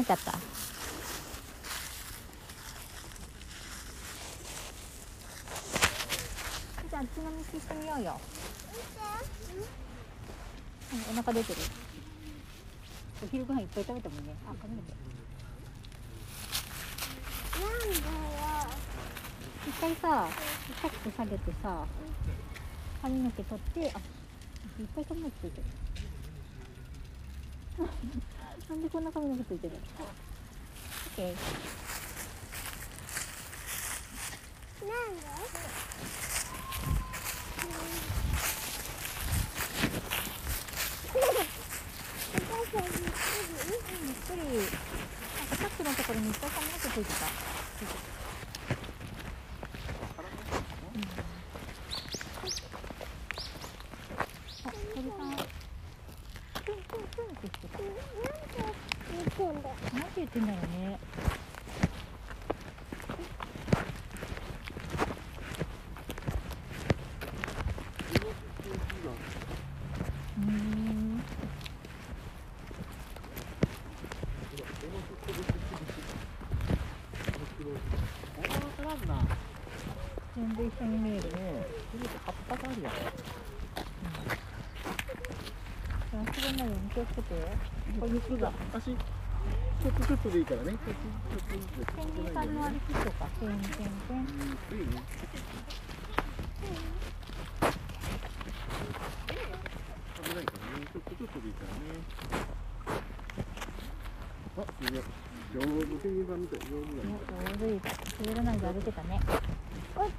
髪の毛あった。じゃああっちの道行ってみようよ、うん、お腹出てる。お昼ご飯いっぱい食べたもんね。あ髪の毛なんだよ一回さシャッと下げてさ髪の毛取ってあいっぱい髪の毛ついてるなんでこんな髪の毛ついてるの ?OK なんで？ゆっくり。なんかさっきのところにいっぱい髪の毛ついてたついてたあ鳥さんプンプンプンって言ってたなんで言ってんだなんて言ってん。だろうねうん全部一緒に見えるね。葉っぱがあるよ、うん、忘れなよ気をつけてこれ雪が足ちょっとちょっとでいいからねペンギンさんの歩きとかペンペンペンいいね危ないからねちょっとちょっとでいいからねあすげえ上手ペンギンさん。みたい上手だね上手い滑らないで歩けたねおつ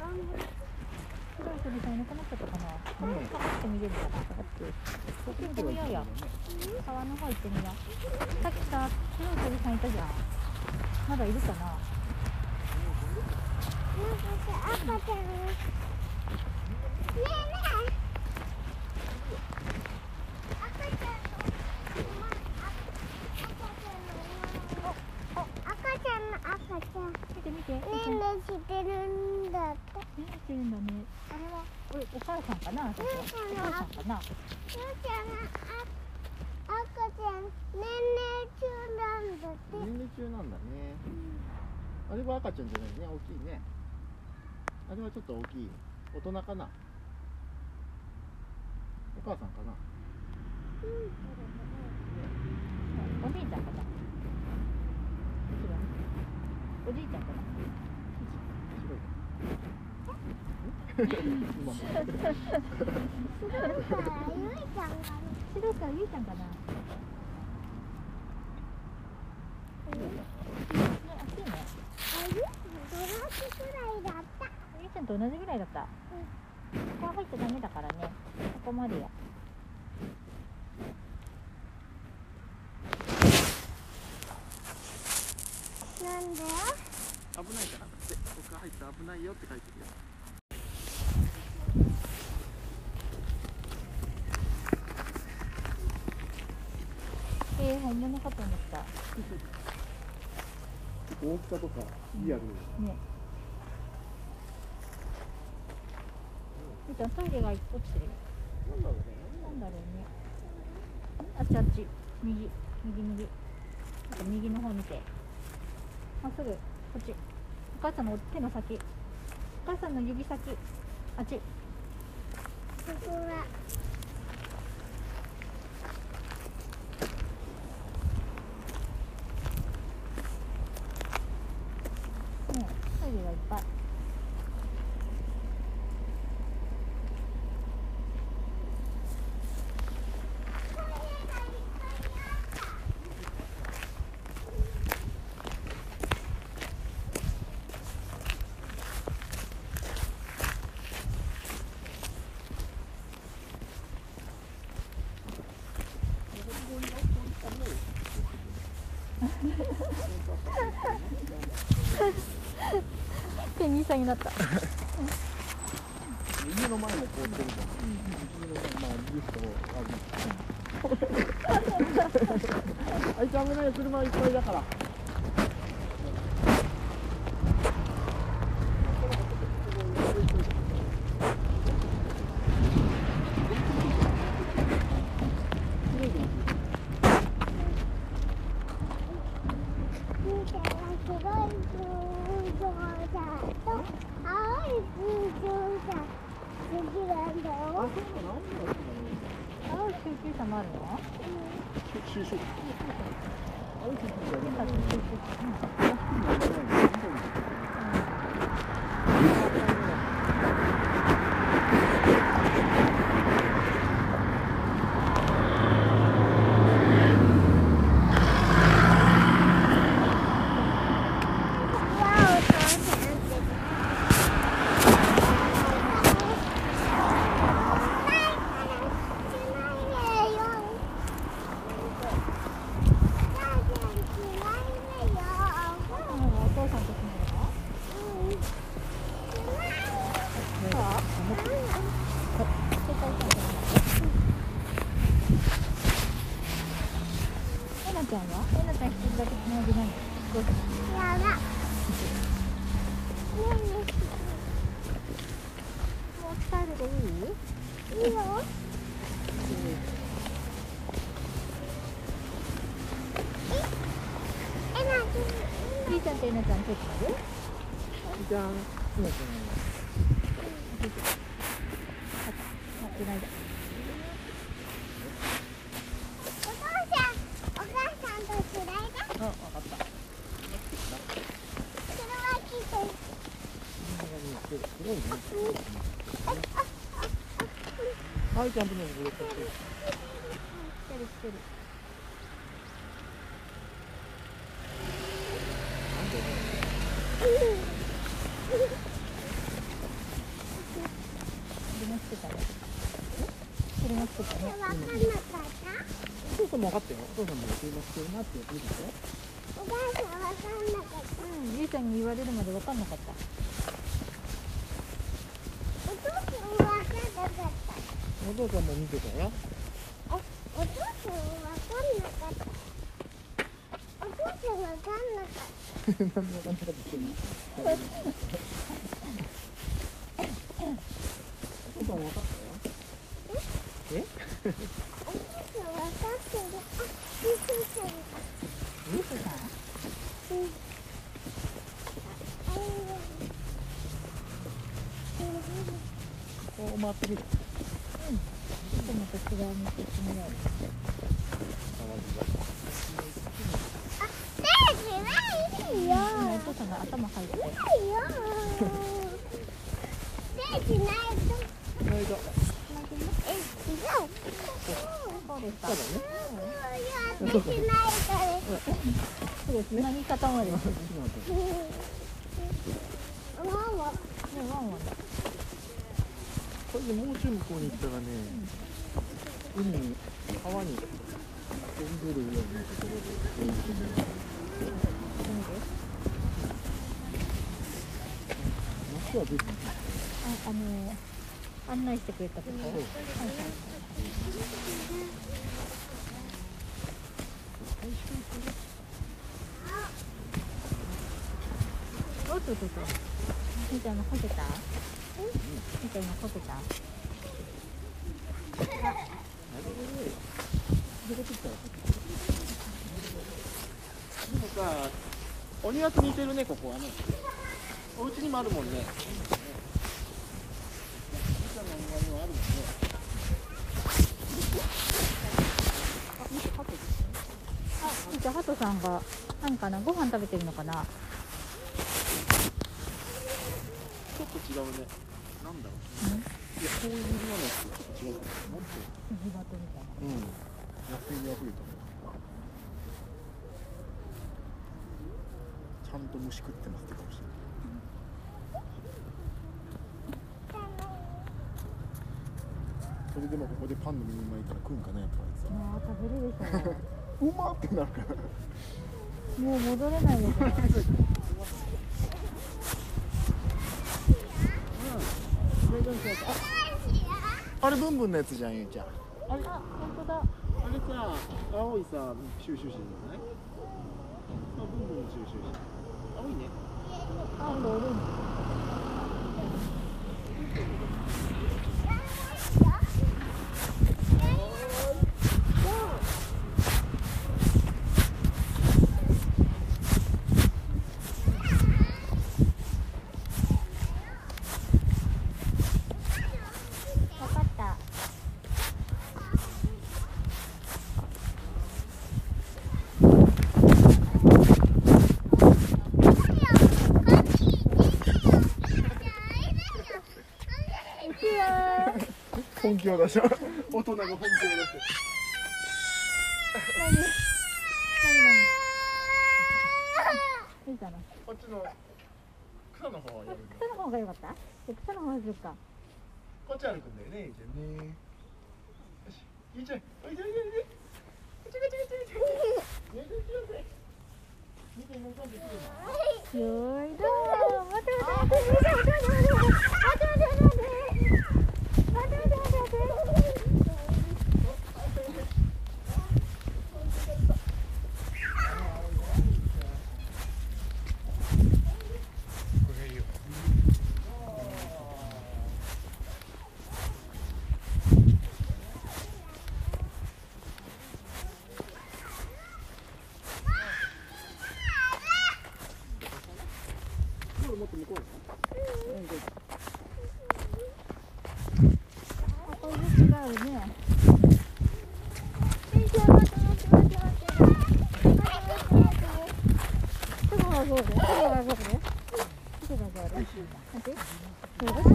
白い鳥さんいなくなっちゃったかな。うんかかって見れるかな。かかって行ってみようよ川の方行ってみよう。さっきさ白い鳥さんいたじゃん。まだいるかな。赤ちゃんねえねえ赤ちゃんの赤ちゃんの赤ちゃん見て見てねえねえしてるんだってねしてるんだねあれはおいお母さんかなあそこお母さんかな？ゆうちゃんのあ赤ちゃん年齢中なんだって。年齢中なんだね。あれは赤ちゃんじゃないね。大きいね。あれはちょっと大きい。大人かな？お母さんかな？おじいちゃんかな？おじいちゃんかな？白んゆいちゃんかな？いねあゆドラキくらいだったゆいちゃんと同じぐらいだった。ここは入っちゃダメだからね。ここまでよなんで？危ないから。って僕入ったら危ないよって書いてるよえー、本物かと思った。大きさとかリアルね。ゆいちゃんトイレが落ちてるよ。なんだろうね。なんだろうね。あっちあっち。右。右右。あと右の方見て。まっすぐ。こっち。お母さんの手の先。お母さんの指先。あっち。ここはねトイレがいっぱいペンギンさんになった。右の前も凍ってるじゃん。右の前まあリフトあるあいつ危ない車いっぱいだから見て白い空上車と青い空上車好きなんだよ。青い救急車もあるのシュシュあれ救急車でもあ救急車うんわお父さんうんお父さんと住んでるのそう世界遺産じゃないえなちゃんはえなちゃん一人だけつなぎないどうしたいいいいよ。え、なりーちゃんとえなちゃん手つなぐじゃん。今じあつないだお父さん、お母さんとつないだ。ゃんあ分かった車来て。すごいねはいキャンプのブロックして来てる来てる車来てたね車来てたねわかんなかった。お父さんも分かったよお父さんも車してるなって言ってるでしょお母さんわかんなかった。うんりーちゃんに言われるまで分かんなかったお父さんわかんなかった。お父さんも見てたよお父さんわかんなかった。お父さんわかんなかった。何で分かんなかったって言ってるのお父さん分かったよえお父さんわかってる。あ、びっくりした。りーちゃんうん。こう回ってみるちょっとまた違う道行ってみようないよ。お父さんが頭かいてないよ。手じゃないと。この間え、違う。そうですかそうだねいや、手じゃないから。すぐつなぎ方までちょっと待ってママ。ねワンワンだこれでもうちょい向こうに行ったらね、海に川に飛ん。でるようなところで泳いでる夏は出てああのー案内してくれたとこはいはいおっとっとっとみーちゃん。のこけたみーちゃんのこけた出てきたらでもさお庭と似てるねここはね。お家にもあるもんね。みかんのお庭にもあるもんねあ見てハトあみーちゃんハトさんが何かな？ご飯食べてるのかな？ちょっと違うねなんだろううんいやこういう庭のっと違うもっとキジバトみたいなうん、野生にあふれた。ちゃんと虫食ってますってかもしれない。それでもここでパンの耳巻いたら食うんかなやっぱりさ。まあ食べるでしょうまってなるから。もう戻れないですねどんしようあ、あれブンブンのやつじゃんゆうちゃん。あれ、あ本当だ。あれさ青いさ収集車じゃないあブンブンの収集車青いね。あオレンジ気を出した大人が本気を出して何？何？何？こっちの草の方をやるんだ草の方が良かった草の方にするかこっち歩くんだよねじゃあねよしゆいちゃんおいでおいでおいでこっちこっちこっちこっちねねねね見てもう飛んでくるよいどー待って待って待って待って待ってから僕ね。見。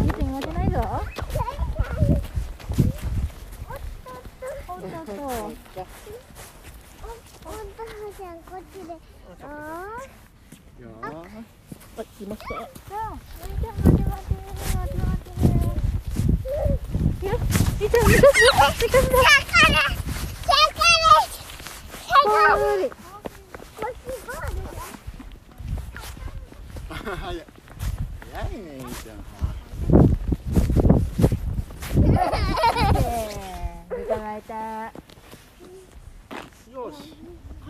見てもらって。ないぞ。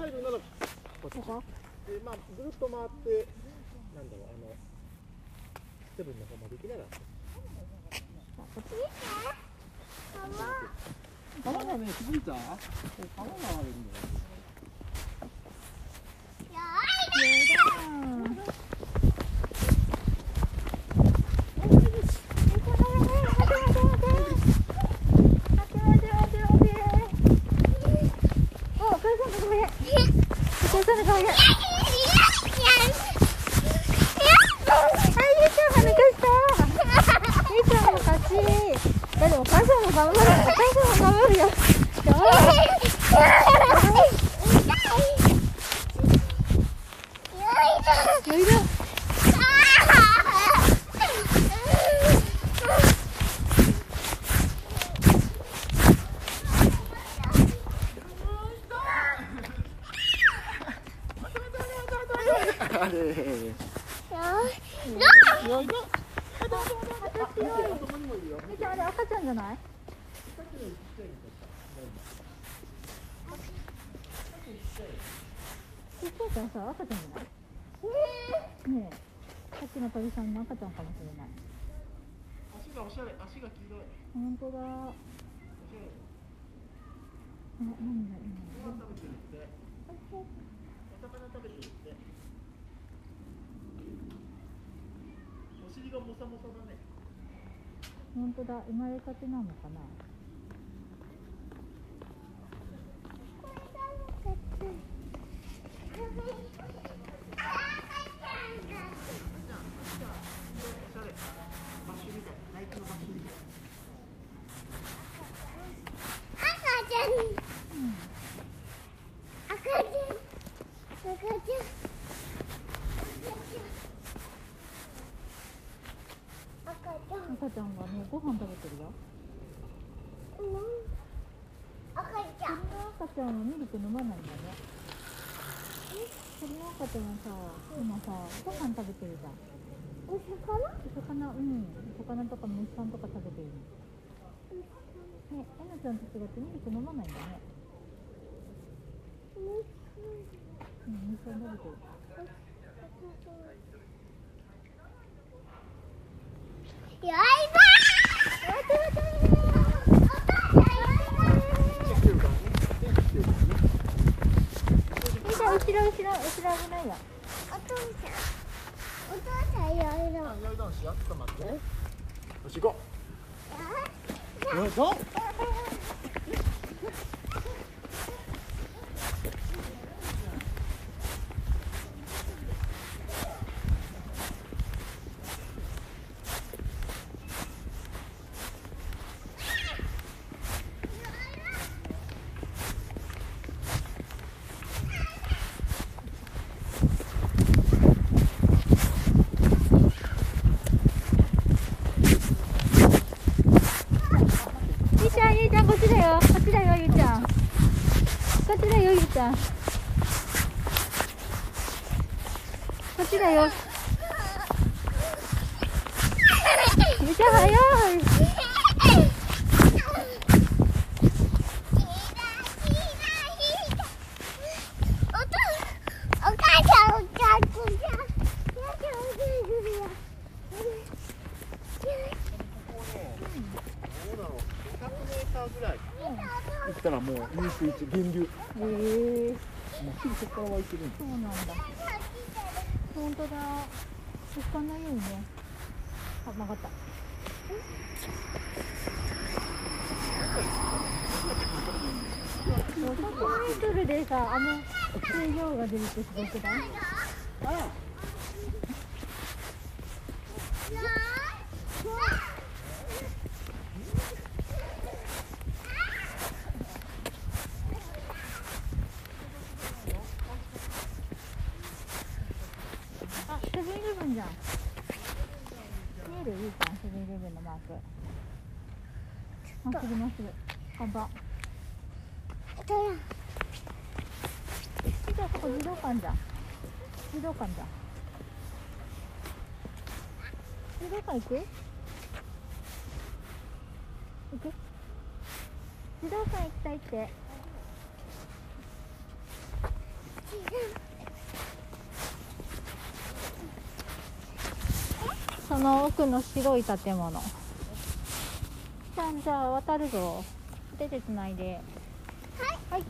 入るならこっちでまあぐるっと回ってなんだろうあのセブンの方まで行きながら川がね気づいた。川があるんだよでもお母さんも頑張るお母さんも頑張るよいどあれよいどみちゃんあれ赤ちゃんじゃないちっちゃいからさ赤ちゃんじゃないえーねえさっきの鳥さんの赤ちゃんかもしれない足がおしゃれ足が黄色い本当だおしゃれ何だ今ご飯食べてるってお魚食べてるってお尻がもさもさだね。本当だ。生まれたてなのかなおしゃれバッシュみたいナイキのバッシュみたい赤ちゃんねご飯食べてるよ。赤ちゃん。鳥の赤ちゃんはミルク飲まないんだねかちゃんさ今さご飯食べてるじゃん。お魚？お魚？うん。魚とか虫さんとか食べてるねえなちゃんと違ってミルク飲まないんだね。虫うん虫さん食べてるないよお父さん。お父さんよし行こうよいしょゆいちゃん、ゆいちゃん、こっちだよ。こっちだよ、ゆいちゃん。こっちだよ、ゆいちゃん。こっちだよ。ゆいちゃん、早い。お父お母さんお母さんじゃんやだおじいるよどうだろう500メーターぐらい行ったらもう入水地源流えー、もうすぐそこから湧いてるんだそうなんだ。本当だ。引かないようにね。あ、曲がった。500メートルでさ、あの水量が出るってすごくないあ、セブンイレブンじゃん。見える？ゆうちゃん、セブンイレブンのマーク。まっすぐまっすぐ。看板。じゃあそこ児童館じゃん。児童館じゃん。児童館行く？行く？児童館行きたいって。その奥の白い建物。じゃんじゃあ渡るぞ。手でつないで。はい。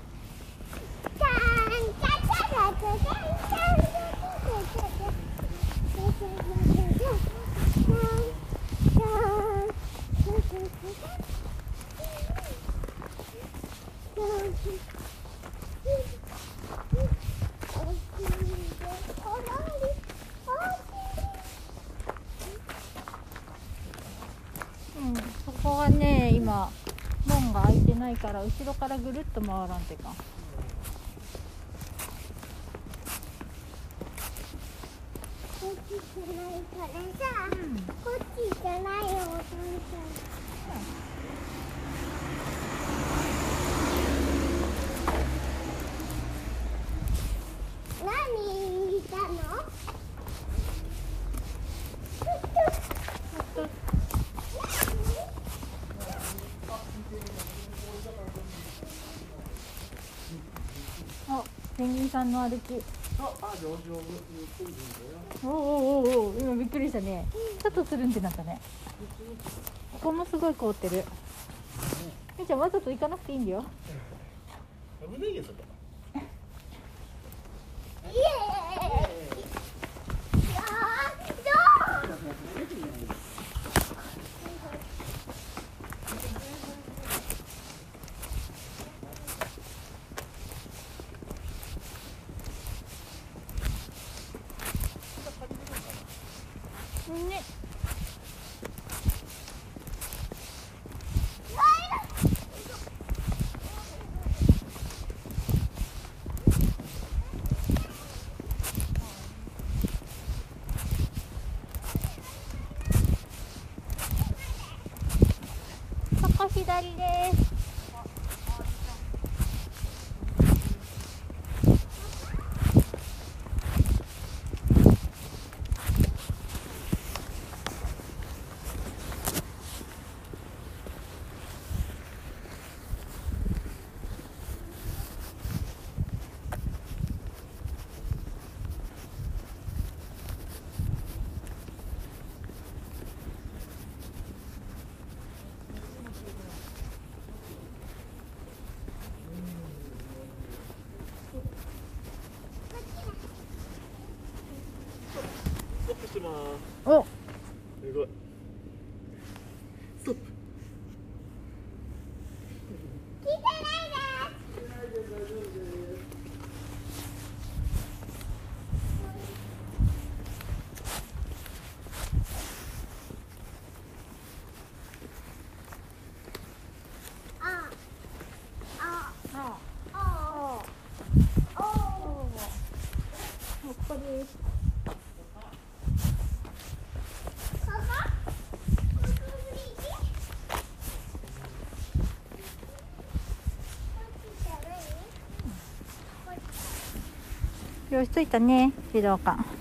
うん、そこがね、今、門が開いてないから、後ろからぐるっと回らんてか。んっちじゃないからさ、こっちじゃないよ、お父さん。何見たの？あ、ペンギンさんの歩き。ああ上手上手おおおおお、今びっくりしたね。ちょっとつるんってなったね。ここもすごい凍ってる。みーちゃん、わざと行かなくていいんだよ。危ないよそこ教室着いたね児童館。